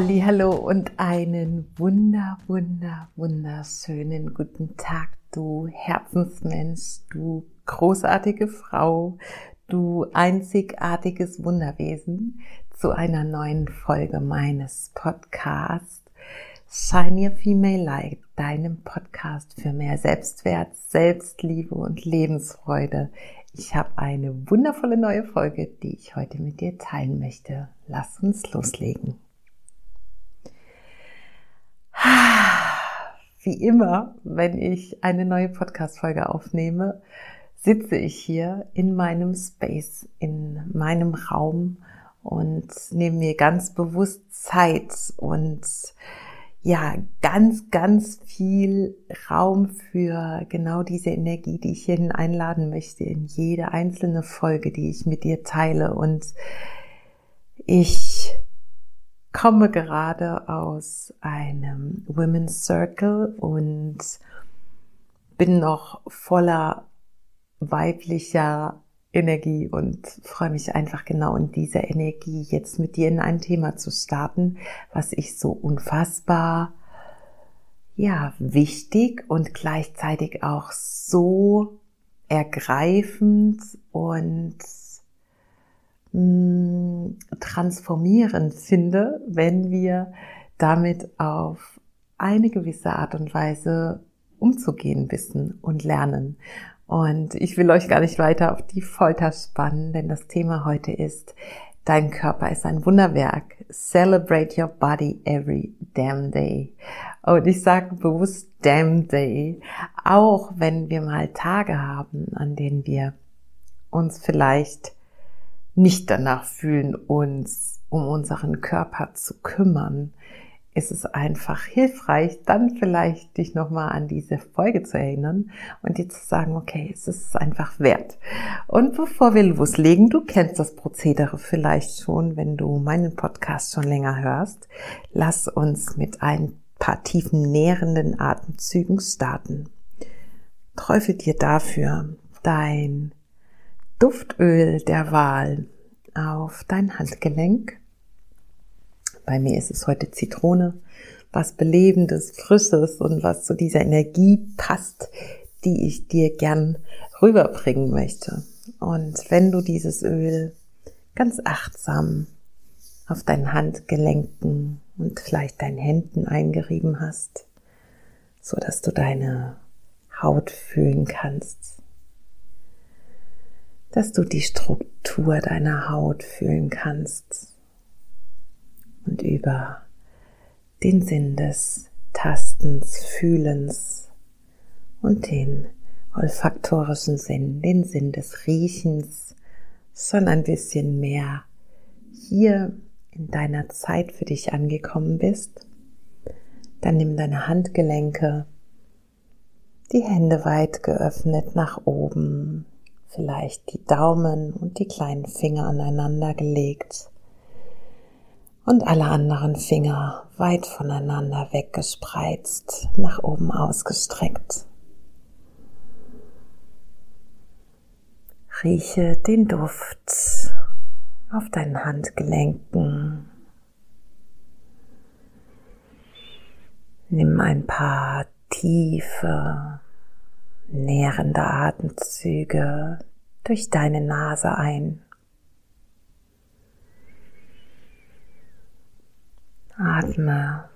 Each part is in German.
Hallo und einen wunder, wunder, wunderschönen guten Tag, du Herzensmensch, du großartige Frau, du einzigartiges Wunderwesen zu einer neuen Folge meines Podcasts Shine Your Female Light, deinem Podcast für mehr Selbstwert, Selbstliebe und Lebensfreude. Ich habe eine wundervolle neue Folge, die ich heute mit dir teilen möchte. Lass uns loslegen. Wie immer, wenn ich eine neue Podcast-Folge aufnehme, sitze ich hier in meinem Space, in meinem Raum und nehme mir ganz bewusst Zeit und ja, ganz, ganz viel Raum für genau diese Energie, die ich hierhin einladen möchte, in jede einzelne Folge, die ich mit dir teile. Und ich komme gerade aus einem Women's Circle und bin noch voller weiblicher Energie und freue mich einfach genau in dieser Energie jetzt mit dir in ein Thema zu starten, was ich so unfassbar ja, wichtig und gleichzeitig auch so ergreifend und mh, transformierend finde, wenn wir damit auf eine gewisse Art und Weise umzugehen wissen und lernen. Und ich will euch gar nicht weiter auf die Folter spannen, denn das Thema heute ist, dein Körper ist ein Wunderwerk. Celebrate your body every damn day. Und ich sage bewusst damn day, auch wenn wir mal Tage haben, an denen wir uns vielleicht nicht danach fühlen, uns um unseren Körper zu kümmern, ist es einfach hilfreich, dann vielleicht dich nochmal an diese Folge zu erinnern und dir zu sagen, okay, es ist einfach wert. Und bevor wir loslegen, du kennst das Prozedere vielleicht schon, wenn du meinen Podcast schon länger hörst, lass uns mit ein paar tiefen nährenden Atemzügen starten. Träufel dir dafür dein Duftöl der Wahl auf dein Handgelenk. Bei mir ist es heute Zitrone, was belebendes, frisches und was zu dieser Energie passt, die ich dir gern rüberbringen möchte. Und wenn du dieses Öl ganz achtsam auf deinen Handgelenken und vielleicht deinen Händen eingerieben hast, so dass du deine Haut fühlen kannst, dass du die Struktur deiner Haut fühlen kannst und über den Sinn des Tastens, Fühlens und den olfaktorischen Sinn, den Sinn des Riechens, schon ein bisschen mehr hier in deiner Zeit für dich angekommen bist, dann nimm deine Handgelenke, die Hände weit geöffnet nach oben, vielleicht die Daumen und die kleinen Finger aneinander gelegt und alle anderen Finger weit voneinander weggespreizt, nach oben ausgestreckt. Rieche den Duft auf deinen Handgelenken. Nimm ein paar tiefe, nährende Atemzüge durch deine Nase ein. Atme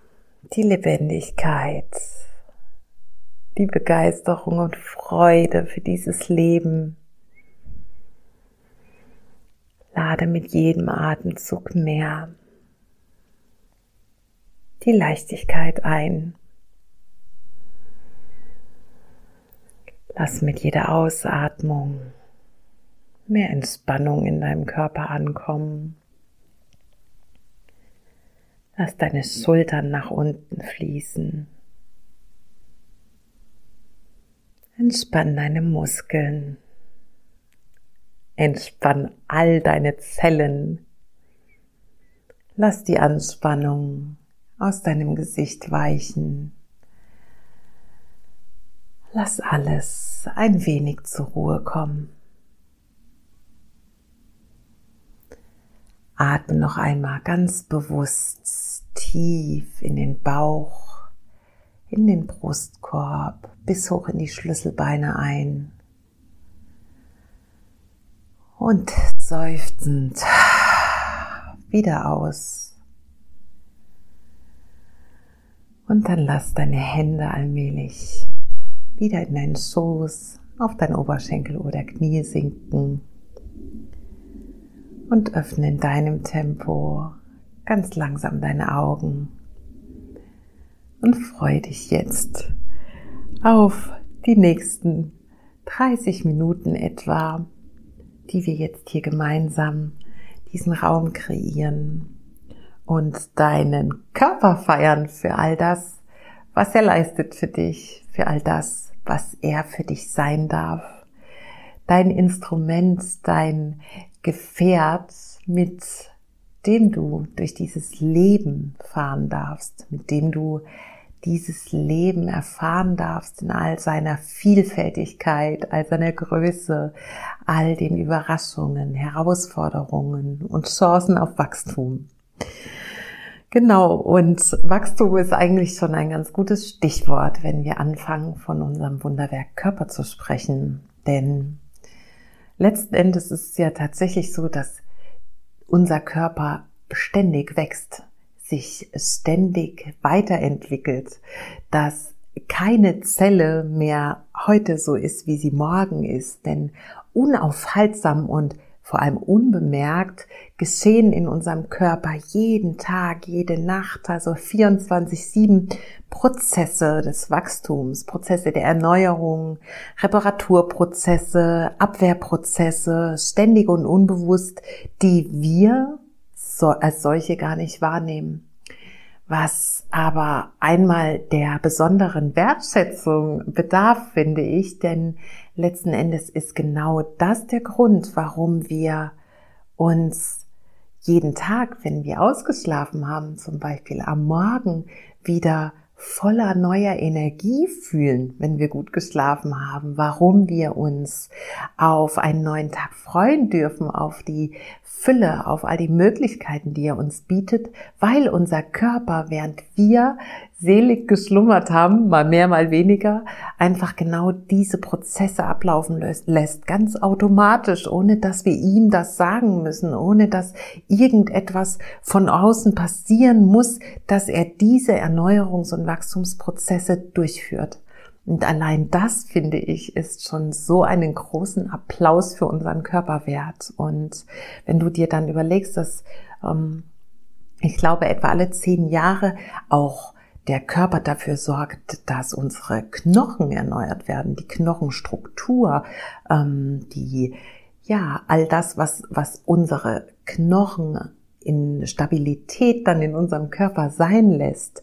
die Lebendigkeit, die Begeisterung und Freude für dieses Leben Lade mit jedem Atemzug mehr die Leichtigkeit ein. Lass mit jeder Ausatmung mehr Entspannung in deinem Körper ankommen. Lass deine Schultern nach unten fließen. Entspann deine Muskeln. Entspann all deine Zellen. Lass die Anspannung aus deinem Gesicht weichen. Lass alles ein wenig zur Ruhe kommen. Atme noch einmal ganz bewusst tief in den Bauch, in den Brustkorb, bis hoch in die Schlüsselbeine ein. Und seufzend wieder aus. Und dann lass deine Hände allmählich wieder in deinen Schoß, auf deinen Oberschenkel oder Knie sinken und öffne in deinem Tempo ganz langsam deine Augen und freue dich jetzt auf die nächsten 30 Minuten etwa, die wir jetzt hier gemeinsam diesen Raum kreieren und deinen Körper feiern für all das, was er leistet für dich, für all das, was er für dich sein darf. Dein Instrument, dein Gefährt, mit dem du durch dieses Leben fahren darfst, mit dem du dieses Leben erfahren darfst in all seiner Vielfältigkeit, all seiner Größe, all den Überraschungen, Herausforderungen und Chancen auf Wachstum. Genau, und Wachstum ist eigentlich schon ein ganz gutes Stichwort, wenn wir anfangen, von unserem Wunderwerk Körper zu sprechen. Denn letzten Endes ist es ja tatsächlich so, dass unser Körper ständig wächst, sich ständig weiterentwickelt, dass keine Zelle mehr heute so ist, wie sie morgen ist, denn unaufhaltsam und vor allem unbemerkt geschehen in unserem Körper jeden Tag, jede Nacht, also 24-7 Prozesse des Wachstums, Prozesse der Erneuerung, Reparaturprozesse, Abwehrprozesse, ständig und unbewusst, die wir als solche gar nicht wahrnehmen. Was aber einmal der besonderen Wertschätzung bedarf, finde ich, denn letzten Endes ist genau das der Grund, warum wir uns jeden Tag, wenn wir ausgeschlafen haben, zum Beispiel am Morgen wieder voller neuer Energie fühlen, wenn wir gut geschlafen haben, warum wir uns auf einen neuen Tag freuen dürfen, auf die Fülle, auf all die Möglichkeiten, die er uns bietet, weil unser Körper, während wir selig geschlummert haben, mal mehr, mal weniger, einfach genau diese Prozesse ablaufen lässt, ganz automatisch, ohne dass wir ihm das sagen müssen, ohne dass irgendetwas von außen passieren muss, dass er diese Erneuerungs- und Wachstumsprozesse durchführt. Und allein das, finde ich, ist schon so einen großen Applaus für unseren Körper wert. Und wenn du dir dann überlegst, dass ähm, ich glaube, etwa alle zehn Jahre auch der Körper dafür sorgt, dass unsere Knochen erneuert werden, die Knochenstruktur, ähm, die ja all das, was was unsere Knochen in Stabilität dann in unserem Körper sein lässt,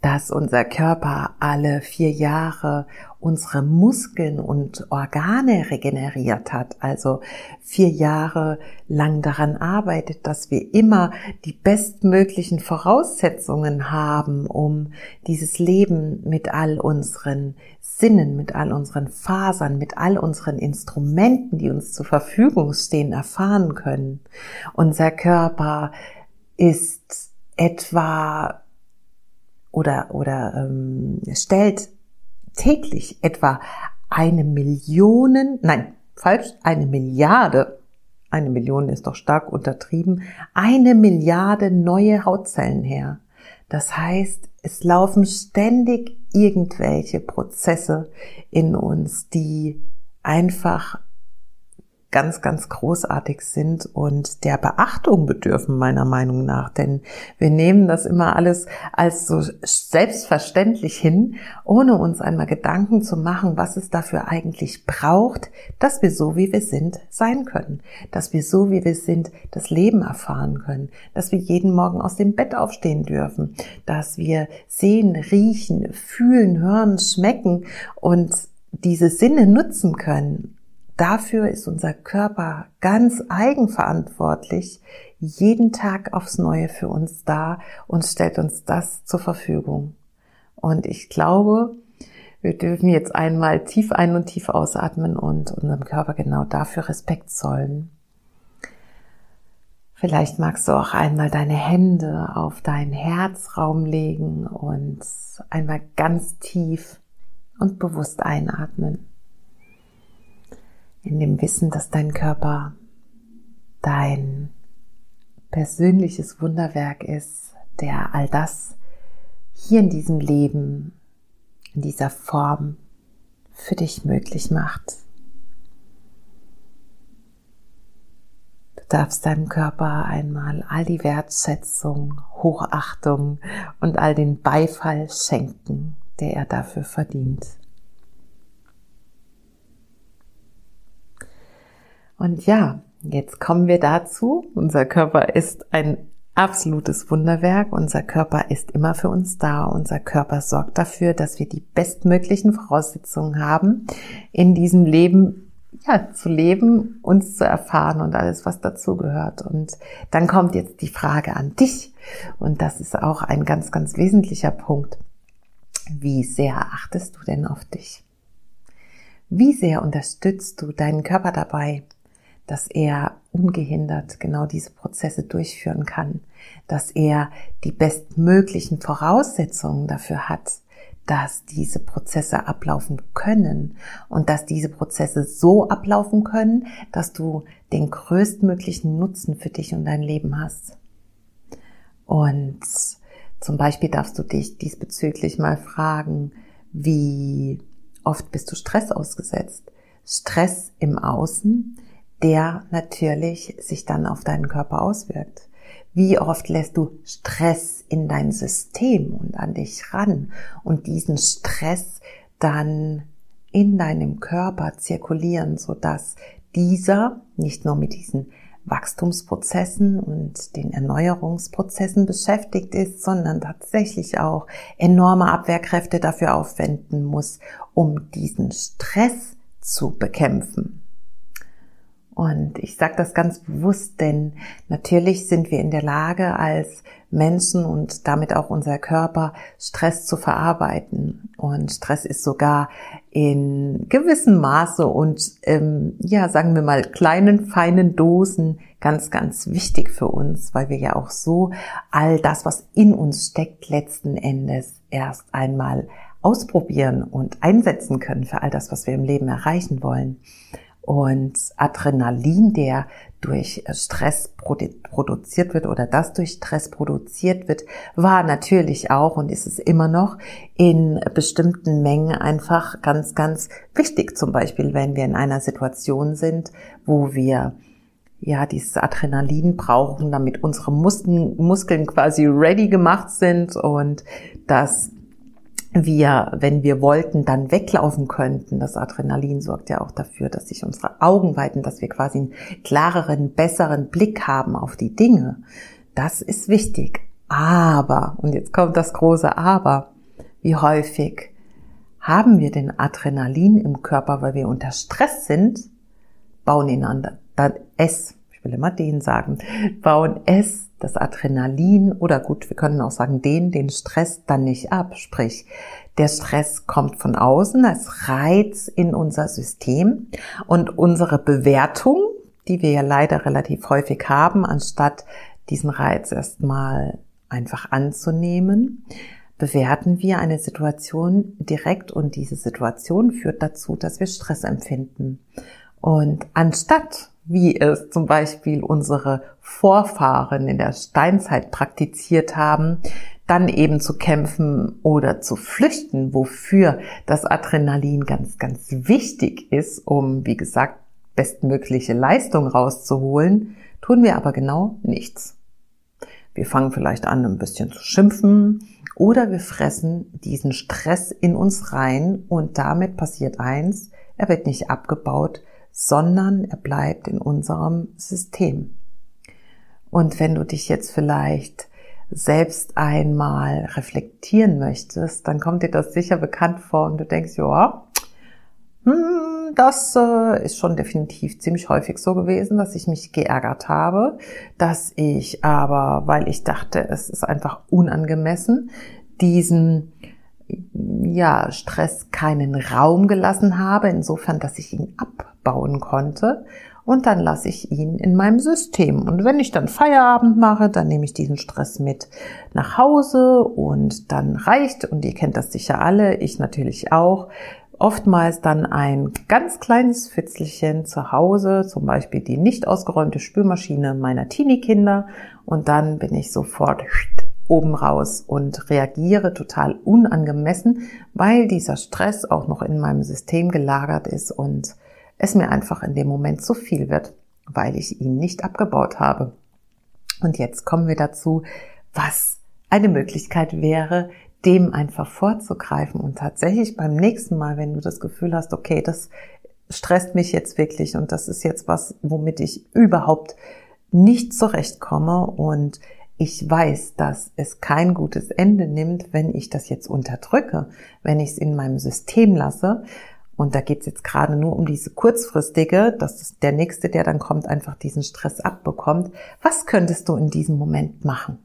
dass unser Körper alle vier Jahre unsere Muskeln und Organe regeneriert hat, also vier Jahre lang daran arbeitet, dass wir immer die bestmöglichen Voraussetzungen haben, um dieses Leben mit all unseren Sinnen, mit all unseren Fasern, mit all unseren Instrumenten, die uns zur Verfügung stehen, erfahren können. Unser Körper ist etwa oder, oder ähm, stellt täglich etwa eine Million, nein, falsch, eine Milliarde, eine Million ist doch stark untertrieben, eine Milliarde neue Hautzellen her. Das heißt, es laufen ständig irgendwelche Prozesse in uns, die einfach ganz, ganz großartig sind und der Beachtung bedürfen, meiner Meinung nach. Denn wir nehmen das immer alles als so selbstverständlich hin, ohne uns einmal Gedanken zu machen, was es dafür eigentlich braucht, dass wir so, wie wir sind, sein können. Dass wir so, wie wir sind, das Leben erfahren können. Dass wir jeden Morgen aus dem Bett aufstehen dürfen. Dass wir sehen, riechen, fühlen, hören, schmecken und diese Sinne nutzen können Dafür ist unser Körper ganz eigenverantwortlich, jeden Tag aufs Neue für uns da und stellt uns das zur Verfügung. Und ich glaube, wir dürfen jetzt einmal tief ein- und tief ausatmen und unserem Körper genau dafür Respekt zollen. Vielleicht magst du auch einmal deine Hände auf deinen Herzraum legen und einmal ganz tief und bewusst einatmen. In dem Wissen, dass dein Körper dein persönliches Wunderwerk ist, der all das hier in diesem Leben, in dieser Form für dich möglich macht. Du darfst deinem Körper einmal all die Wertschätzung, Hochachtung und all den Beifall schenken, der er dafür verdient. Und ja, jetzt kommen wir dazu. Unser Körper ist ein absolutes Wunderwerk. Unser Körper ist immer für uns da. Unser Körper sorgt dafür, dass wir die bestmöglichen Voraussetzungen haben, in diesem Leben ja, zu leben, uns zu erfahren und alles, was dazugehört. Und dann kommt jetzt die Frage an dich. Und das ist auch ein ganz, ganz wesentlicher Punkt. Wie sehr achtest du denn auf dich? Wie sehr unterstützt du deinen Körper dabei, dass er ungehindert genau diese Prozesse durchführen kann, dass er die bestmöglichen Voraussetzungen dafür hat, dass diese Prozesse ablaufen können und dass diese Prozesse so ablaufen können, dass du den größtmöglichen Nutzen für dich und dein Leben hast. Und zum Beispiel darfst du dich diesbezüglich mal fragen, wie oft bist du Stress ausgesetzt? Stress im Außen, der natürlich sich dann auf deinen Körper auswirkt. Wie oft lässt du Stress in dein System und an dich ran und diesen Stress dann in deinem Körper zirkulieren, so dass dieser nicht nur mit diesen Wachstumsprozessen und den Erneuerungsprozessen beschäftigt ist, sondern tatsächlich auch enorme Abwehrkräfte dafür aufwenden muss, um diesen Stress zu bekämpfen. Und ich sage das ganz bewusst, denn natürlich sind wir in der Lage, als Menschen und damit auch unser Körper Stress zu verarbeiten. Und Stress ist sogar in gewissem Maße und ähm, ja, sagen wir mal, kleinen, feinen Dosen ganz, ganz wichtig für uns, weil wir ja auch so all das, was in uns steckt, letzten Endes erst einmal ausprobieren und einsetzen können für all das, was wir im Leben erreichen wollen. Und Adrenalin, der durch Stress produziert wird oder das durch Stress produziert wird, war natürlich auch und ist es immer noch in bestimmten Mengen einfach ganz, ganz wichtig. Zum Beispiel, wenn wir in einer Situation sind, wo wir ja, dieses Adrenalin brauchen, damit unsere Muskeln, Muskeln quasi ready gemacht sind und das wir, wenn wir wollten, dann weglaufen könnten. Das Adrenalin sorgt ja auch dafür, dass sich unsere Augen weiten, dass wir quasi einen klareren, besseren Blick haben auf die Dinge. Das ist wichtig. Aber, und jetzt kommt das große Aber, wie häufig haben wir den Adrenalin im Körper, weil wir unter Stress sind, bauen ihn an, dann es, ich will immer den sagen, bauen es das Adrenalin oder gut, wir können auch sagen, den, den Stress dann nicht ab. Sprich, der Stress kommt von außen als Reiz in unser System und unsere Bewertung, die wir ja leider relativ häufig haben, anstatt diesen Reiz erstmal einfach anzunehmen, bewerten wir eine Situation direkt und diese Situation führt dazu, dass wir Stress empfinden. Und anstatt wie es zum Beispiel unsere Vorfahren in der Steinzeit praktiziert haben, dann eben zu kämpfen oder zu flüchten, wofür das Adrenalin ganz, ganz wichtig ist, um, wie gesagt, bestmögliche Leistung rauszuholen, tun wir aber genau nichts. Wir fangen vielleicht an, ein bisschen zu schimpfen oder wir fressen diesen Stress in uns rein und damit passiert eins, er wird nicht abgebaut, sondern er bleibt in unserem System. Und wenn du dich jetzt vielleicht selbst einmal reflektieren möchtest, dann kommt dir das sicher bekannt vor und du denkst, ja, hm, das äh, ist schon definitiv ziemlich häufig so gewesen, dass ich mich geärgert habe, dass ich aber, weil ich dachte, es ist einfach unangemessen, diesen ja, Stress keinen Raum gelassen habe, insofern, dass ich ihn abbauen konnte. Und dann lasse ich ihn in meinem System. Und wenn ich dann Feierabend mache, dann nehme ich diesen Stress mit nach Hause. Und dann reicht, und ihr kennt das sicher alle, ich natürlich auch, oftmals dann ein ganz kleines Fitzelchen zu Hause, zum Beispiel die nicht ausgeräumte Spülmaschine meiner Teenie-Kinder. Und dann bin ich sofort oben raus und reagiere total unangemessen, weil dieser Stress auch noch in meinem System gelagert ist und es mir einfach in dem Moment zu viel wird, weil ich ihn nicht abgebaut habe. Und jetzt kommen wir dazu, was eine Möglichkeit wäre, dem einfach vorzugreifen und tatsächlich beim nächsten Mal, wenn du das Gefühl hast, okay, das stresst mich jetzt wirklich und das ist jetzt was, womit ich überhaupt nicht zurechtkomme und ich weiß, dass es kein gutes Ende nimmt, wenn ich das jetzt unterdrücke, wenn ich es in meinem System lasse. Und da geht es jetzt gerade nur um diese kurzfristige, dass der nächste, der dann kommt, einfach diesen Stress abbekommt. Was könntest du in diesem Moment machen?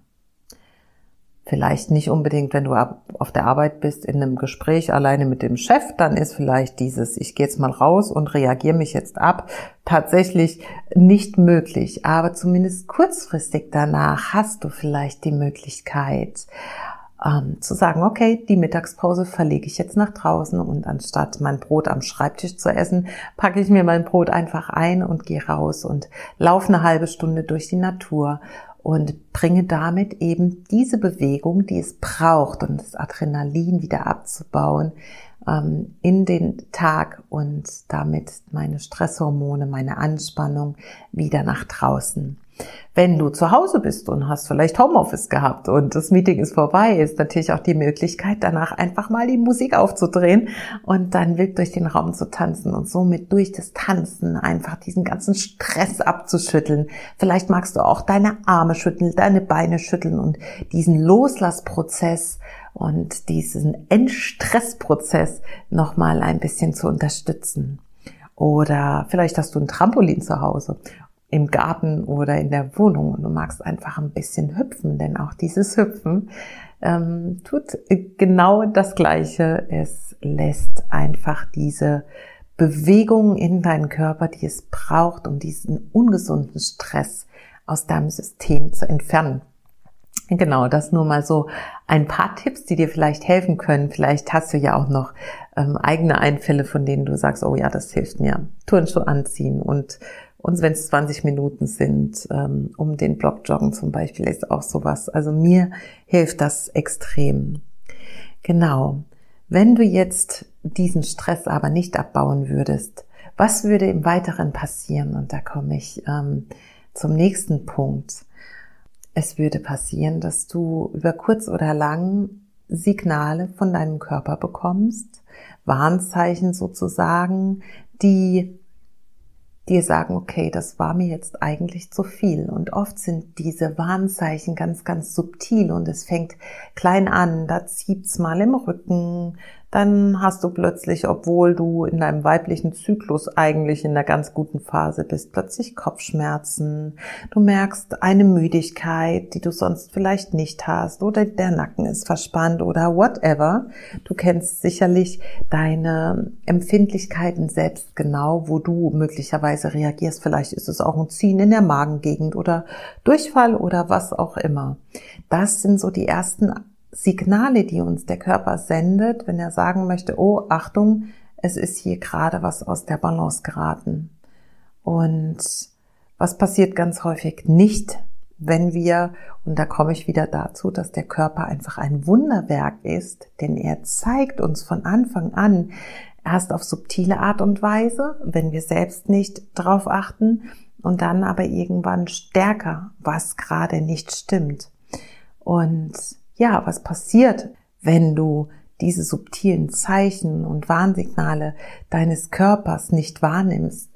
Vielleicht nicht unbedingt, wenn du auf der Arbeit bist, in einem Gespräch alleine mit dem Chef, dann ist vielleicht dieses, ich gehe jetzt mal raus und reagiere mich jetzt ab, tatsächlich nicht möglich. Aber zumindest kurzfristig danach hast du vielleicht die Möglichkeit, ähm, zu sagen, okay, die Mittagspause verlege ich jetzt nach draußen und anstatt mein Brot am Schreibtisch zu essen, packe ich mir mein Brot einfach ein und gehe raus und laufe eine halbe Stunde durch die Natur und bringe damit eben diese Bewegung, die es braucht, um das Adrenalin wieder abzubauen, ähm, in den Tag und damit meine Stresshormone, meine Anspannung wieder nach draußen. Wenn du zu Hause bist und hast vielleicht Homeoffice gehabt und das Meeting ist vorbei, ist natürlich auch die Möglichkeit, danach einfach mal die Musik aufzudrehen und dann wild durch den Raum zu tanzen und somit durch das Tanzen einfach diesen ganzen Stress abzuschütteln. Vielleicht magst du auch deine Arme schütteln, deine Beine schütteln und diesen Loslassprozess und diesen Entstressprozess nochmal ein bisschen zu unterstützen. Oder vielleicht hast du ein Trampolin zu Hause im Garten oder in der Wohnung und du magst einfach ein bisschen hüpfen, denn auch dieses Hüpfen ähm, tut genau das Gleiche. Es lässt einfach diese Bewegung in deinen Körper, die es braucht, um diesen ungesunden Stress aus deinem System zu entfernen. Genau, das nur mal so ein paar Tipps, die dir vielleicht helfen können. Vielleicht hast du ja auch noch ähm, eigene Einfälle, von denen du sagst, oh ja, das hilft mir. Turnschuhe anziehen und und wenn es 20 Minuten sind, ähm, um den Block joggen zum Beispiel, ist auch sowas. Also mir hilft das extrem. Genau. Wenn du jetzt diesen Stress aber nicht abbauen würdest, was würde im Weiteren passieren? Und da komme ich ähm, zum nächsten Punkt. Es würde passieren, dass du über kurz oder lang Signale von deinem Körper bekommst, Warnzeichen sozusagen, die dir sagen, okay, das war mir jetzt eigentlich zu viel. Und oft sind diese Warnzeichen ganz, ganz subtil und es fängt klein an, da zieht's mal im Rücken, dann hast du plötzlich, obwohl du in deinem weiblichen Zyklus eigentlich in einer ganz guten Phase bist, plötzlich Kopfschmerzen. Du merkst eine Müdigkeit, die du sonst vielleicht nicht hast, oder der Nacken ist verspannt oder whatever. Du kennst sicherlich deine Empfindlichkeiten selbst genau, wo du möglicherweise reagierst. Vielleicht ist es auch ein Ziehen in der Magengegend oder Durchfall oder was auch immer. Das sind so die ersten Signale, die uns der Körper sendet, wenn er sagen möchte, oh, Achtung, es ist hier gerade was aus der Balance geraten. Und was passiert ganz häufig nicht, wenn wir, und da komme ich wieder dazu, dass der Körper einfach ein Wunderwerk ist, denn er zeigt uns von Anfang an erst auf subtile Art und Weise, wenn wir selbst nicht drauf achten, und dann aber irgendwann stärker, was gerade nicht stimmt. Und ja, was passiert, wenn du diese subtilen Zeichen und Warnsignale deines Körpers nicht wahrnimmst.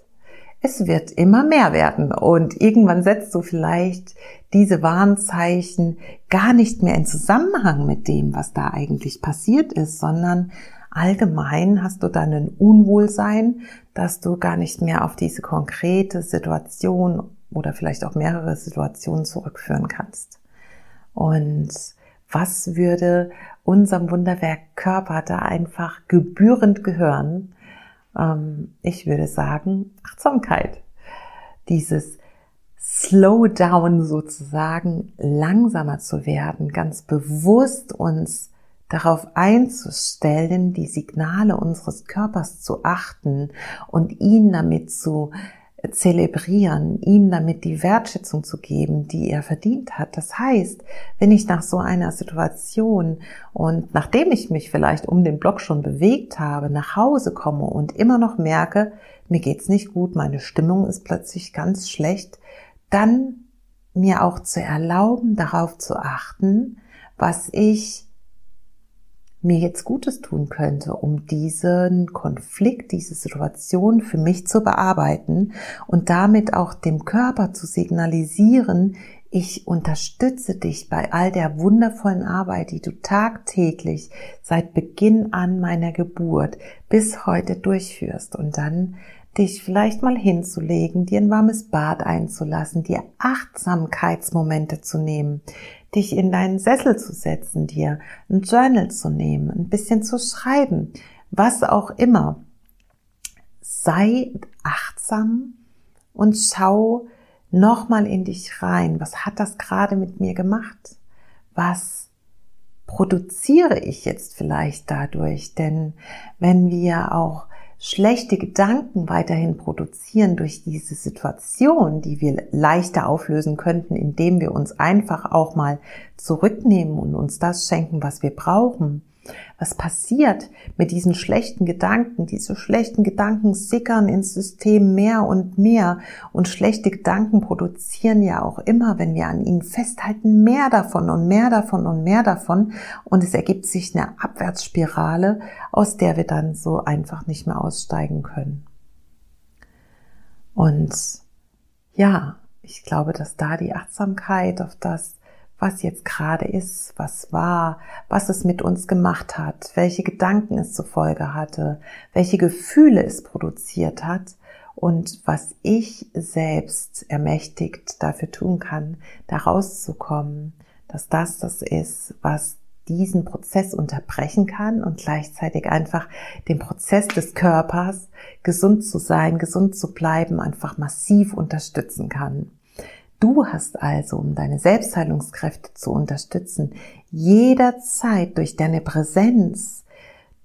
Es wird immer mehr werden und irgendwann setzt du vielleicht diese Warnzeichen gar nicht mehr in Zusammenhang mit dem, was da eigentlich passiert ist, sondern allgemein hast du dann ein Unwohlsein, dass du gar nicht mehr auf diese konkrete Situation oder vielleicht auch mehrere Situationen zurückführen kannst. Und was würde unserem Wunderwerk Körper da einfach gebührend gehören? Ähm, ich würde sagen, Achtsamkeit. dieses Slowdown sozusagen langsamer zu werden, ganz bewusst uns darauf einzustellen, die Signale unseres Körpers zu achten und ihn damit zu zelebrieren, ihm damit die Wertschätzung zu geben, die er verdient hat. Das heißt, wenn ich nach so einer Situation und nachdem ich mich vielleicht um den Block schon bewegt habe, nach Hause komme und immer noch merke, mir geht's nicht gut, meine Stimmung ist plötzlich ganz schlecht, dann mir auch zu erlauben, darauf zu achten, was ich mir jetzt Gutes tun könnte, um diesen Konflikt, diese Situation für mich zu bearbeiten und damit auch dem Körper zu signalisieren, ich unterstütze dich bei all der wundervollen Arbeit, die du tagtäglich seit Beginn an meiner Geburt bis heute durchführst. Und dann dich vielleicht mal hinzulegen, dir ein warmes Bad einzulassen, dir Achtsamkeitsmomente zu nehmen, dich in deinen Sessel zu setzen, dir ein Journal zu nehmen, ein bisschen zu schreiben, was auch immer. Sei achtsam und schau nochmal in dich rein. Was hat das gerade mit mir gemacht? Was produziere ich jetzt vielleicht dadurch? Denn wenn wir auch schlechte Gedanken weiterhin produzieren durch diese Situation, die wir leichter auflösen könnten, indem wir uns einfach auch mal zurücknehmen und uns das schenken, was wir brauchen, was passiert mit diesen schlechten Gedanken? Diese schlechten Gedanken sickern ins System mehr und mehr und schlechte Gedanken produzieren ja auch immer, wenn wir an ihnen festhalten, mehr davon und mehr davon und mehr davon und es ergibt sich eine Abwärtsspirale, aus der wir dann so einfach nicht mehr aussteigen können. Und ja, ich glaube, dass da die Achtsamkeit auf das was jetzt gerade ist, was war, was es mit uns gemacht hat, welche Gedanken es zur Folge hatte, welche Gefühle es produziert hat und was ich selbst ermächtigt dafür tun kann, da rauszukommen, dass das das ist, was diesen Prozess unterbrechen kann und gleichzeitig einfach den Prozess des Körpers, gesund zu sein, gesund zu bleiben, einfach massiv unterstützen kann. Du hast also, um deine Selbstheilungskräfte zu unterstützen, jederzeit durch deine Präsenz,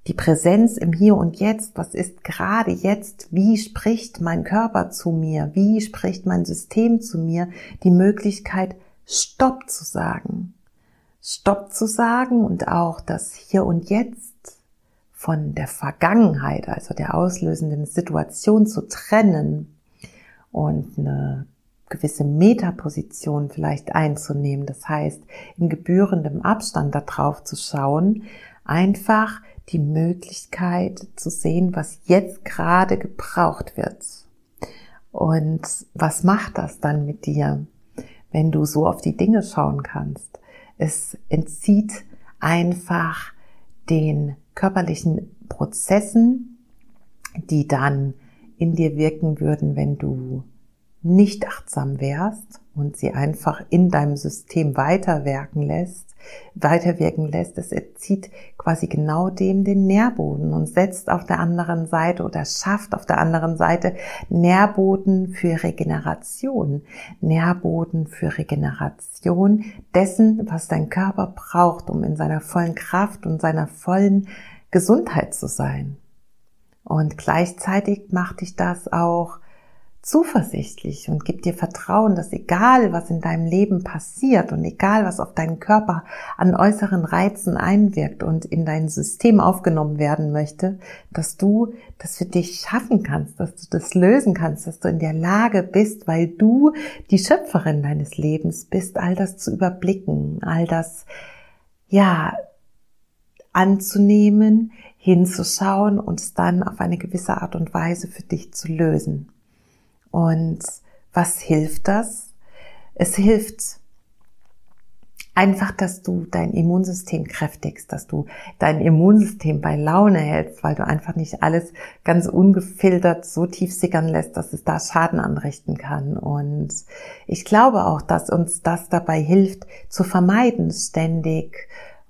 die Präsenz im Hier und Jetzt, was ist gerade jetzt, wie spricht mein Körper zu mir, wie spricht mein System zu mir, die Möglichkeit, Stopp zu sagen. Stopp zu sagen und auch das Hier und Jetzt von der Vergangenheit, also der auslösenden Situation zu trennen und eine gewisse Metaposition vielleicht einzunehmen. Das heißt, in gebührendem Abstand darauf zu schauen, einfach die Möglichkeit zu sehen, was jetzt gerade gebraucht wird. Und was macht das dann mit dir, wenn du so auf die Dinge schauen kannst? Es entzieht einfach den körperlichen Prozessen, die dann in dir wirken würden, wenn du nicht achtsam wärst und sie einfach in deinem System weiterwirken lässt, weiterwirken lässt, es erzieht quasi genau dem den Nährboden und setzt auf der anderen Seite oder schafft auf der anderen Seite Nährboden für Regeneration, Nährboden für Regeneration dessen, was dein Körper braucht, um in seiner vollen Kraft und seiner vollen Gesundheit zu sein. Und gleichzeitig macht dich das auch zuversichtlich und gib dir Vertrauen, dass egal was in deinem Leben passiert und egal was auf deinen Körper an äußeren Reizen einwirkt und in dein System aufgenommen werden möchte, dass du das für dich schaffen kannst, dass du das lösen kannst, dass du in der Lage bist, weil du die Schöpferin deines Lebens bist, all das zu überblicken, all das, ja, anzunehmen, hinzuschauen und es dann auf eine gewisse Art und Weise für dich zu lösen. Und was hilft das? Es hilft einfach, dass du dein Immunsystem kräftigst, dass du dein Immunsystem bei Laune hältst, weil du einfach nicht alles ganz ungefiltert so tief sickern lässt, dass es da Schaden anrichten kann. Und ich glaube auch, dass uns das dabei hilft, zu vermeiden, ständig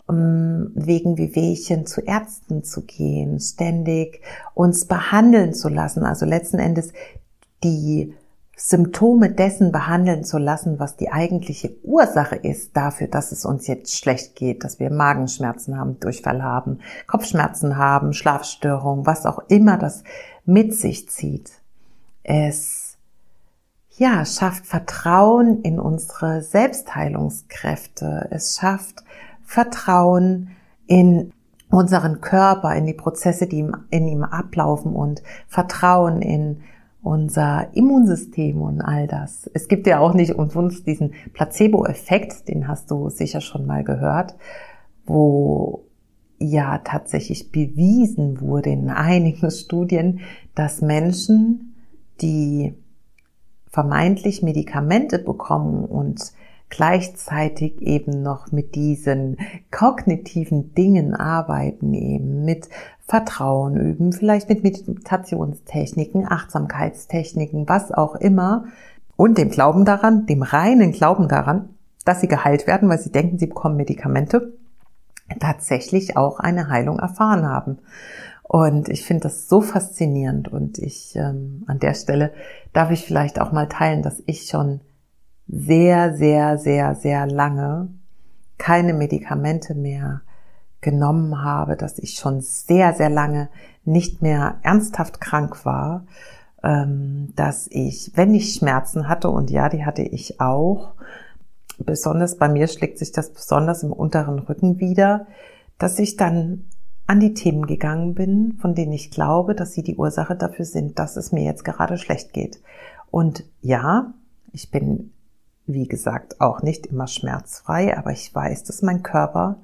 um, wegen Wehwehchen zu Ärzten zu gehen, ständig uns behandeln zu lassen, also letzten Endes die Symptome dessen behandeln zu lassen, was die eigentliche Ursache ist dafür, dass es uns jetzt schlecht geht, dass wir Magenschmerzen haben, Durchfall haben, Kopfschmerzen haben, Schlafstörungen, was auch immer das mit sich zieht. Es ja, schafft Vertrauen in unsere Selbstheilungskräfte. Es schafft Vertrauen in unseren Körper, in die Prozesse, die in ihm ablaufen und Vertrauen in unser Immunsystem und all das. Es gibt ja auch nicht umsonst diesen Placebo-Effekt, den hast du sicher schon mal gehört, wo ja tatsächlich bewiesen wurde in einigen Studien, dass Menschen, die vermeintlich Medikamente bekommen und gleichzeitig eben noch mit diesen kognitiven Dingen arbeiten, eben mit Vertrauen üben, vielleicht mit Meditationstechniken, Achtsamkeitstechniken, was auch immer, und dem Glauben daran, dem reinen Glauben daran, dass sie geheilt werden, weil sie denken, sie bekommen Medikamente, tatsächlich auch eine Heilung erfahren haben. Und ich finde das so faszinierend und ich ähm, an der Stelle darf ich vielleicht auch mal teilen, dass ich schon sehr, sehr, sehr, sehr lange keine Medikamente mehr genommen habe, dass ich schon sehr, sehr lange nicht mehr ernsthaft krank war, ähm, dass ich, wenn ich Schmerzen hatte, und ja, die hatte ich auch, besonders bei mir schlägt sich das besonders im unteren Rücken wieder, dass ich dann an die Themen gegangen bin, von denen ich glaube, dass sie die Ursache dafür sind, dass es mir jetzt gerade schlecht geht. Und ja, ich bin wie gesagt, auch nicht immer schmerzfrei, aber ich weiß, dass mein Körper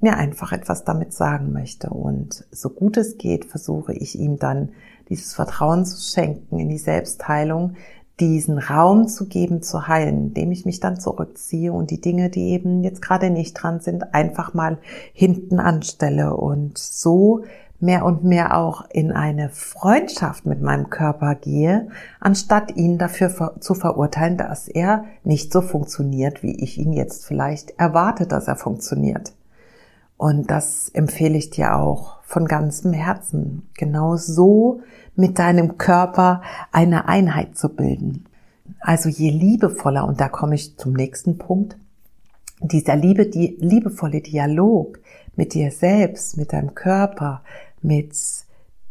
mir einfach etwas damit sagen möchte. Und so gut es geht, versuche ich ihm dann dieses Vertrauen zu schenken in die Selbstheilung, diesen Raum zu geben, zu heilen, indem ich mich dann zurückziehe und die Dinge, die eben jetzt gerade nicht dran sind, einfach mal hinten anstelle und so mehr und mehr auch in eine Freundschaft mit meinem Körper gehe, anstatt ihn dafür zu verurteilen, dass er nicht so funktioniert, wie ich ihn jetzt vielleicht erwarte, dass er funktioniert. Und das empfehle ich dir auch von ganzem Herzen, genau so mit deinem Körper eine Einheit zu bilden. Also je liebevoller, und da komme ich zum nächsten Punkt, dieser liebe, die, liebevolle Dialog mit dir selbst, mit deinem Körper, mit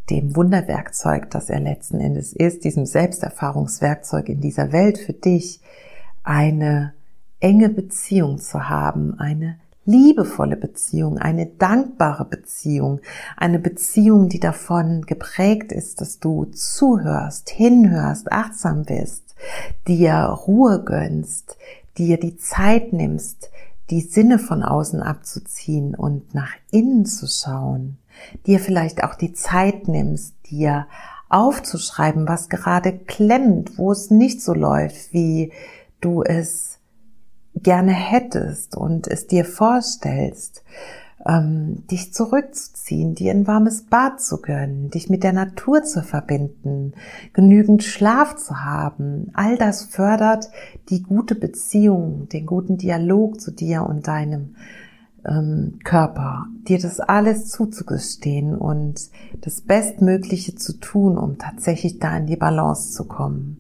dem Wunderwerkzeug, das er letzten Endes ist, diesem Selbsterfahrungswerkzeug in dieser Welt für dich, eine enge Beziehung zu haben, eine liebevolle Beziehung, eine dankbare Beziehung, eine Beziehung, die davon geprägt ist, dass du zuhörst, hinhörst, achtsam bist, dir Ruhe gönnst, dir die Zeit nimmst, die Sinne von außen abzuziehen und nach innen zu schauen dir vielleicht auch die Zeit nimmst, dir aufzuschreiben, was gerade klemmt, wo es nicht so läuft, wie du es gerne hättest und es dir vorstellst, ähm, dich zurückzuziehen, dir ein warmes Bad zu gönnen, dich mit der Natur zu verbinden, genügend Schlaf zu haben. All das fördert die gute Beziehung, den guten Dialog zu dir und deinem ähm, Körper, dir das alles zuzugestehen und das Bestmögliche zu tun, um tatsächlich da in die Balance zu kommen.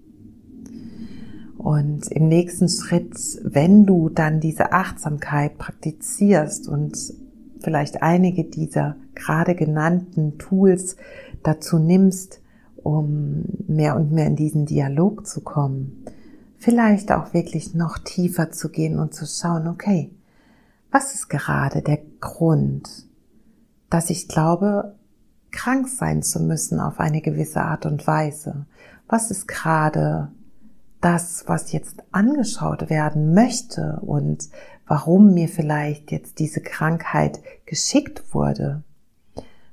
Und im nächsten Schritt, wenn du dann diese Achtsamkeit praktizierst und vielleicht einige dieser gerade genannten Tools dazu nimmst, um mehr und mehr in diesen Dialog zu kommen, vielleicht auch wirklich noch tiefer zu gehen und zu schauen, okay, was ist gerade der Grund, dass ich glaube, krank sein zu müssen auf eine gewisse Art und Weise? Was ist gerade das, was jetzt angeschaut werden möchte und warum mir vielleicht jetzt diese Krankheit geschickt wurde?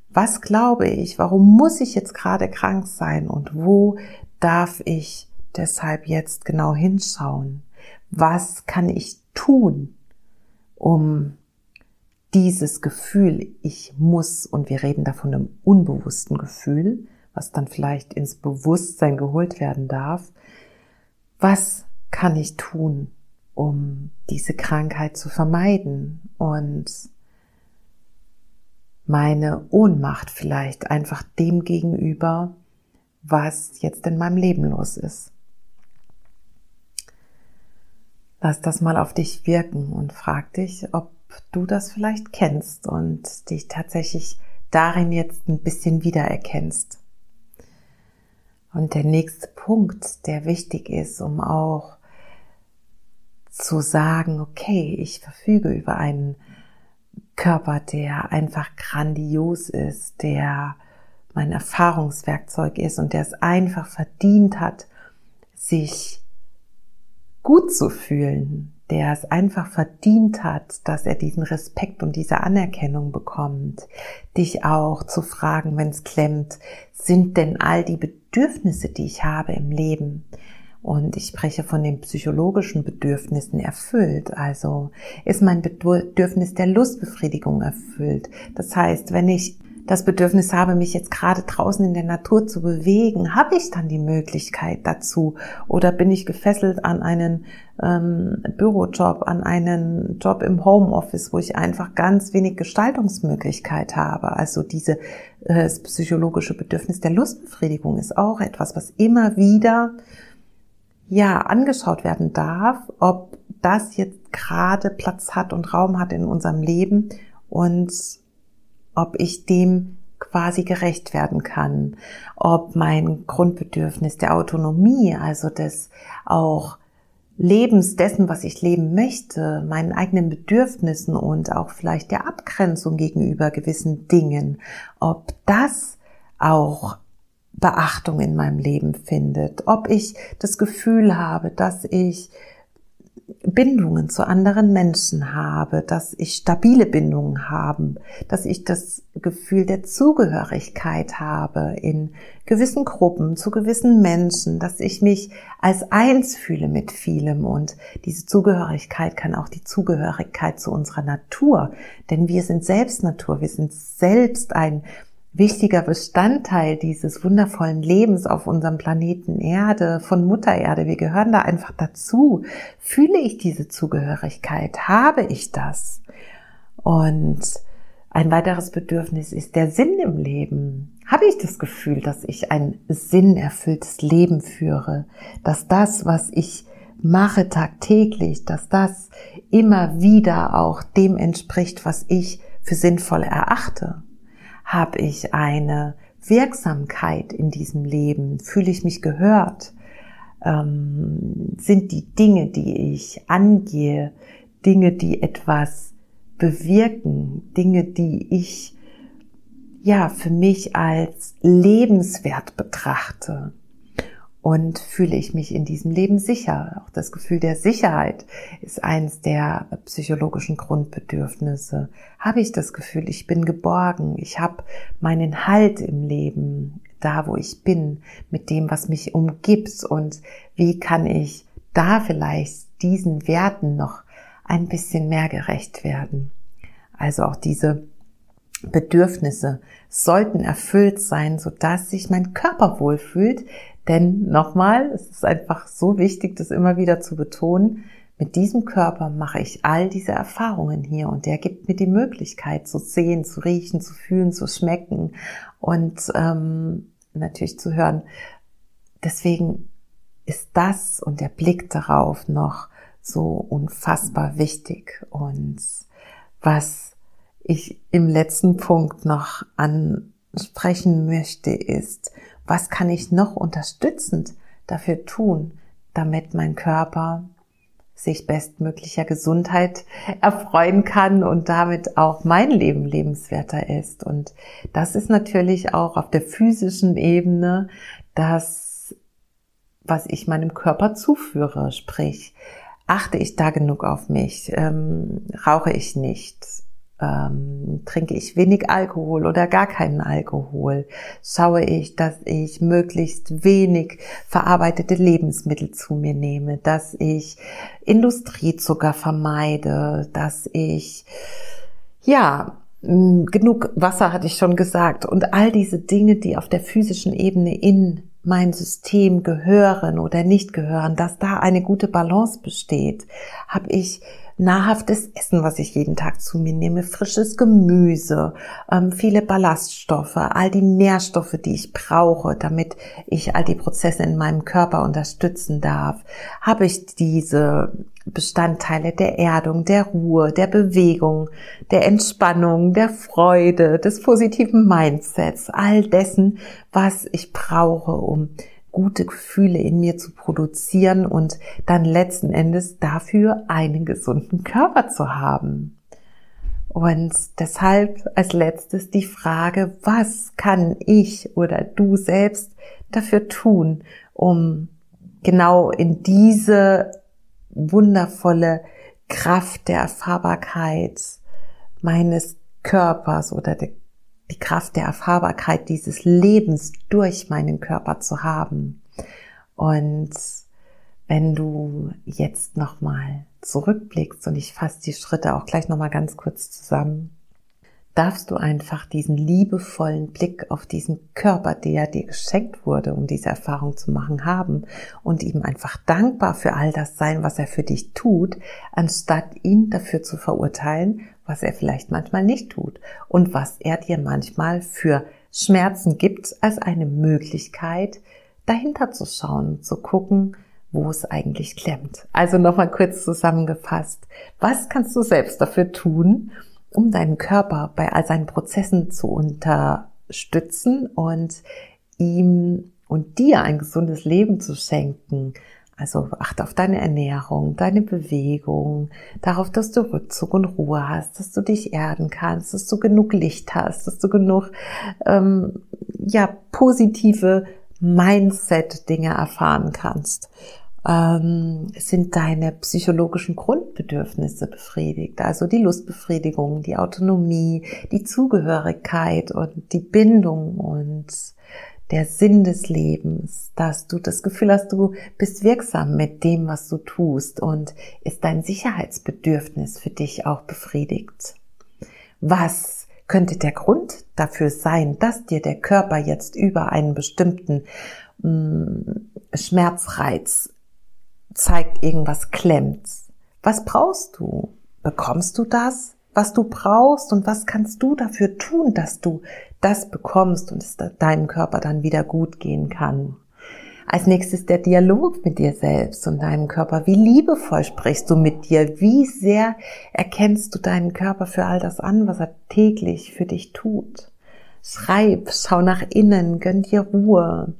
Was glaube ich? Warum muss ich jetzt gerade krank sein und wo darf ich deshalb jetzt genau hinschauen? Was kann ich tun, um dieses Gefühl, ich muss, und wir reden davon einem unbewussten Gefühl, was dann vielleicht ins Bewusstsein geholt werden darf, was kann ich tun, um diese Krankheit zu vermeiden und meine Ohnmacht vielleicht einfach dem gegenüber, was jetzt in meinem Leben los ist. Lass das mal auf dich wirken und frag dich, ob du das vielleicht kennst und dich tatsächlich darin jetzt ein bisschen wiedererkennst. Und der nächste Punkt, der wichtig ist, um auch zu sagen, okay, ich verfüge über einen Körper, der einfach grandios ist, der mein Erfahrungswerkzeug ist und der es einfach verdient hat, sich gut zu fühlen, der es einfach verdient hat, dass er diesen Respekt und diese Anerkennung bekommt, dich auch zu fragen, wenn es klemmt, sind denn all die Bedürfnisse, die ich habe im Leben, und ich spreche von den psychologischen Bedürfnissen erfüllt. Also ist mein Bedürfnis der Lustbefriedigung erfüllt. Das heißt, wenn ich das Bedürfnis habe, mich jetzt gerade draußen in der Natur zu bewegen, habe ich dann die Möglichkeit dazu? Oder bin ich gefesselt an einen ähm, Bürojob, an einen Job im Homeoffice, wo ich einfach ganz wenig Gestaltungsmöglichkeit habe? Also diese äh, psychologische Bedürfnis der Lustbefriedigung ist auch etwas, was immer wieder ja angeschaut werden darf, ob das jetzt gerade Platz hat und Raum hat in unserem Leben und ob ich dem quasi gerecht werden kann, ob mein Grundbedürfnis der Autonomie, also des auch Lebens dessen, was ich leben möchte, meinen eigenen Bedürfnissen und auch vielleicht der Abgrenzung gegenüber gewissen Dingen, ob das auch Beachtung in meinem Leben findet, ob ich das Gefühl habe, dass ich Bindungen zu anderen Menschen habe, dass ich stabile Bindungen habe, dass ich das Gefühl der Zugehörigkeit habe in gewissen Gruppen, zu gewissen Menschen, dass ich mich als eins fühle mit vielem. Und diese Zugehörigkeit kann auch die Zugehörigkeit zu unserer Natur, denn wir sind selbst Natur, wir sind selbst ein wichtiger Bestandteil dieses wundervollen Lebens auf unserem Planeten Erde, von Mutter Erde. Wir gehören da einfach dazu. Fühle ich diese Zugehörigkeit? Habe ich das? Und ein weiteres Bedürfnis ist der Sinn im Leben. Habe ich das Gefühl, dass ich ein sinnerfülltes Leben führe? Dass das, was ich mache tagtäglich, dass das immer wieder auch dem entspricht, was ich für sinnvoll erachte? Habe ich eine Wirksamkeit in diesem Leben? Fühle ich mich gehört? Ähm, sind die Dinge, die ich angehe, Dinge, die etwas bewirken, Dinge, die ich ja für mich als lebenswert betrachte? Und fühle ich mich in diesem Leben sicher. Auch das Gefühl der Sicherheit ist eines der psychologischen Grundbedürfnisse. Habe ich das Gefühl, ich bin geborgen, ich habe meinen Halt im Leben, da wo ich bin, mit dem, was mich umgibt und wie kann ich da vielleicht diesen Werten noch ein bisschen mehr gerecht werden. Also auch diese Bedürfnisse sollten erfüllt sein, sodass sich mein Körper wohlfühlt, denn nochmal, es ist einfach so wichtig, das immer wieder zu betonen, mit diesem Körper mache ich all diese Erfahrungen hier und der gibt mir die Möglichkeit zu sehen, zu riechen, zu fühlen, zu schmecken und ähm, natürlich zu hören. Deswegen ist das und der Blick darauf noch so unfassbar wichtig. Und was ich im letzten Punkt noch ansprechen möchte, ist, was kann ich noch unterstützend dafür tun, damit mein Körper sich bestmöglicher Gesundheit erfreuen kann und damit auch mein Leben lebenswerter ist. Und das ist natürlich auch auf der physischen Ebene das, was ich meinem Körper zuführe. Sprich, achte ich da genug auf mich? Ähm, rauche ich nicht? Ähm, trinke ich wenig Alkohol oder gar keinen Alkohol, schaue ich, dass ich möglichst wenig verarbeitete Lebensmittel zu mir nehme, dass ich Industriezucker vermeide, dass ich ja genug Wasser hatte ich schon gesagt. Und all diese Dinge, die auf der physischen Ebene in mein System gehören oder nicht gehören, dass da eine gute Balance besteht, habe ich nahrhaftes Essen, was ich jeden Tag zu mir nehme, frisches Gemüse, ähm, viele Ballaststoffe, all die Nährstoffe, die ich brauche, damit ich all die Prozesse in meinem Körper unterstützen darf, habe ich diese Bestandteile der Erdung, der Ruhe, der Bewegung, der Entspannung, der Freude, des positiven Mindsets, all dessen, was ich brauche, um gute Gefühle in mir zu produzieren und dann letzten Endes dafür einen gesunden Körper zu haben. Und deshalb als letztes die Frage, was kann ich oder du selbst dafür tun, um genau in diese wundervolle Kraft der Erfahrbarkeit meines Körpers oder der die Kraft der Erfahrbarkeit dieses Lebens durch meinen Körper zu haben. Und wenn du jetzt nochmal zurückblickst und ich fasse die Schritte auch gleich nochmal ganz kurz zusammen, darfst du einfach diesen liebevollen Blick auf diesen Körper, der dir geschenkt wurde, um diese Erfahrung zu machen, haben und ihm einfach dankbar für all das sein, was er für dich tut, anstatt ihn dafür zu verurteilen, was er vielleicht manchmal nicht tut und was er dir manchmal für Schmerzen gibt, als eine Möglichkeit, dahinter zu schauen, zu gucken, wo es eigentlich klemmt. Also nochmal kurz zusammengefasst. Was kannst du selbst dafür tun, um deinen Körper bei all seinen Prozessen zu unterstützen und ihm und dir ein gesundes Leben zu schenken, also achte auf deine Ernährung, deine Bewegung, darauf, dass du Rückzug und Ruhe hast, dass du dich erden kannst, dass du genug Licht hast, dass du genug ähm, ja positive Mindset-Dinge erfahren kannst. Ähm, sind deine psychologischen Grundbedürfnisse befriedigt, also die Lustbefriedigung, die Autonomie, die Zugehörigkeit und die Bindung und der Sinn des Lebens, dass du das Gefühl hast, du bist wirksam mit dem, was du tust und ist dein Sicherheitsbedürfnis für dich auch befriedigt. Was könnte der Grund dafür sein, dass dir der Körper jetzt über einen bestimmten mm, Schmerzreiz zeigt, irgendwas klemmt? Was brauchst du? Bekommst du das? Was du brauchst und was kannst du dafür tun, dass du das bekommst und es deinem Körper dann wieder gut gehen kann. Als nächstes der Dialog mit dir selbst und deinem Körper. Wie liebevoll sprichst du mit dir? Wie sehr erkennst du deinen Körper für all das an, was er täglich für dich tut? Schreib, schau nach innen, gönn dir Ruhe.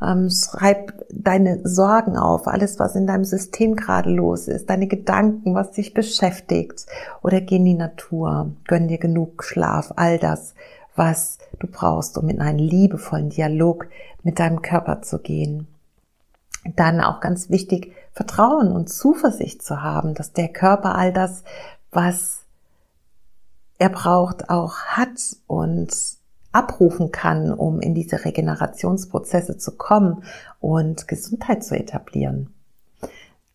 Ähm, schreib deine Sorgen auf, alles, was in deinem System gerade los ist, deine Gedanken, was dich beschäftigt. Oder geh in die Natur, gönn dir genug Schlaf, all das, was du brauchst, um in einen liebevollen Dialog mit deinem Körper zu gehen. Dann auch ganz wichtig, Vertrauen und Zuversicht zu haben, dass der Körper all das, was er braucht, auch hat und abrufen kann, um in diese Regenerationsprozesse zu kommen und Gesundheit zu etablieren.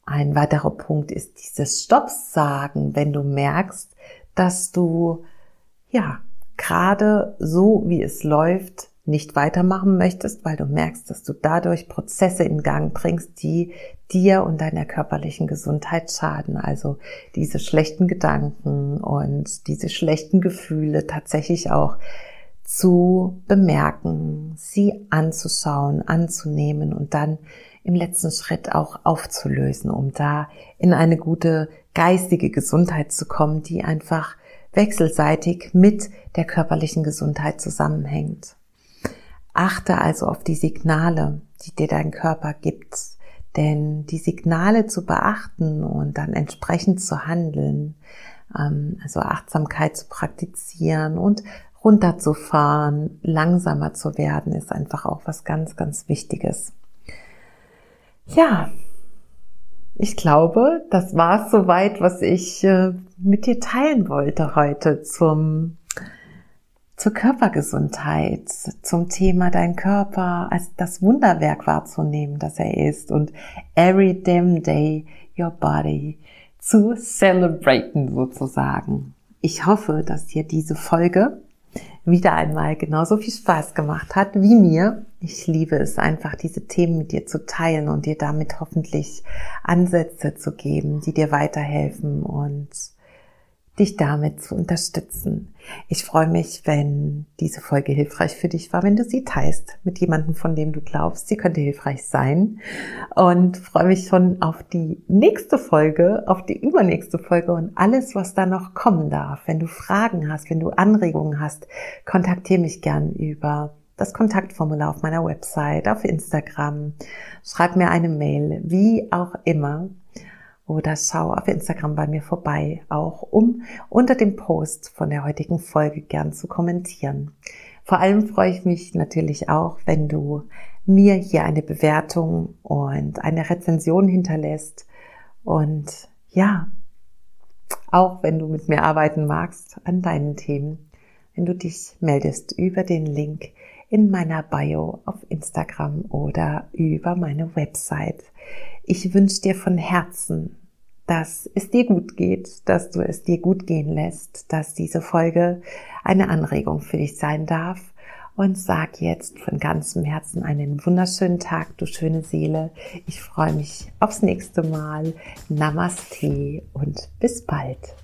Ein weiterer Punkt ist dieses Stopps sagen, wenn du merkst, dass du ja gerade so wie es läuft nicht weitermachen möchtest, weil du merkst, dass du dadurch Prozesse in Gang bringst, die dir und deiner körperlichen Gesundheit schaden. Also diese schlechten Gedanken und diese schlechten Gefühle tatsächlich auch zu bemerken, sie anzuschauen, anzunehmen und dann im letzten Schritt auch aufzulösen, um da in eine gute geistige Gesundheit zu kommen, die einfach wechselseitig mit der körperlichen Gesundheit zusammenhängt. Achte also auf die Signale, die dir dein Körper gibt, denn die Signale zu beachten und dann entsprechend zu handeln, ähm, also Achtsamkeit zu praktizieren und runterzufahren, langsamer zu werden, ist einfach auch was ganz, ganz Wichtiges. Ja, ich glaube, das war soweit, was ich äh, mit dir teilen wollte heute zum zur Körpergesundheit, zum Thema dein Körper als das Wunderwerk wahrzunehmen, das er ist und every damn day your body zu celebraten sozusagen. Ich hoffe, dass dir diese Folge wieder einmal genauso viel Spaß gemacht hat wie mir. Ich liebe es einfach, diese Themen mit dir zu teilen und dir damit hoffentlich Ansätze zu geben, die dir weiterhelfen und dich damit zu unterstützen. Ich freue mich, wenn diese Folge hilfreich für dich war, wenn du sie teilst mit jemandem, von dem du glaubst, sie könnte hilfreich sein. Und freue mich schon auf die nächste Folge, auf die übernächste Folge und alles, was da noch kommen darf. Wenn du Fragen hast, wenn du Anregungen hast, kontaktiere mich gern über das Kontaktformular auf meiner Website, auf Instagram. Schreib mir eine Mail, wie auch immer oder schau auf Instagram bei mir vorbei, auch um unter dem Post von der heutigen Folge gern zu kommentieren. Vor allem freue ich mich natürlich auch, wenn du mir hier eine Bewertung und eine Rezension hinterlässt und ja, auch wenn du mit mir arbeiten magst an deinen Themen, wenn du dich meldest über den Link in meiner Bio auf Instagram oder über meine Website. Ich wünsche dir von Herzen, dass es dir gut geht, dass du es dir gut gehen lässt, dass diese Folge eine Anregung für dich sein darf. Und sag jetzt von ganzem Herzen einen wunderschönen Tag, du schöne Seele. Ich freue mich aufs nächste Mal. Namaste und bis bald.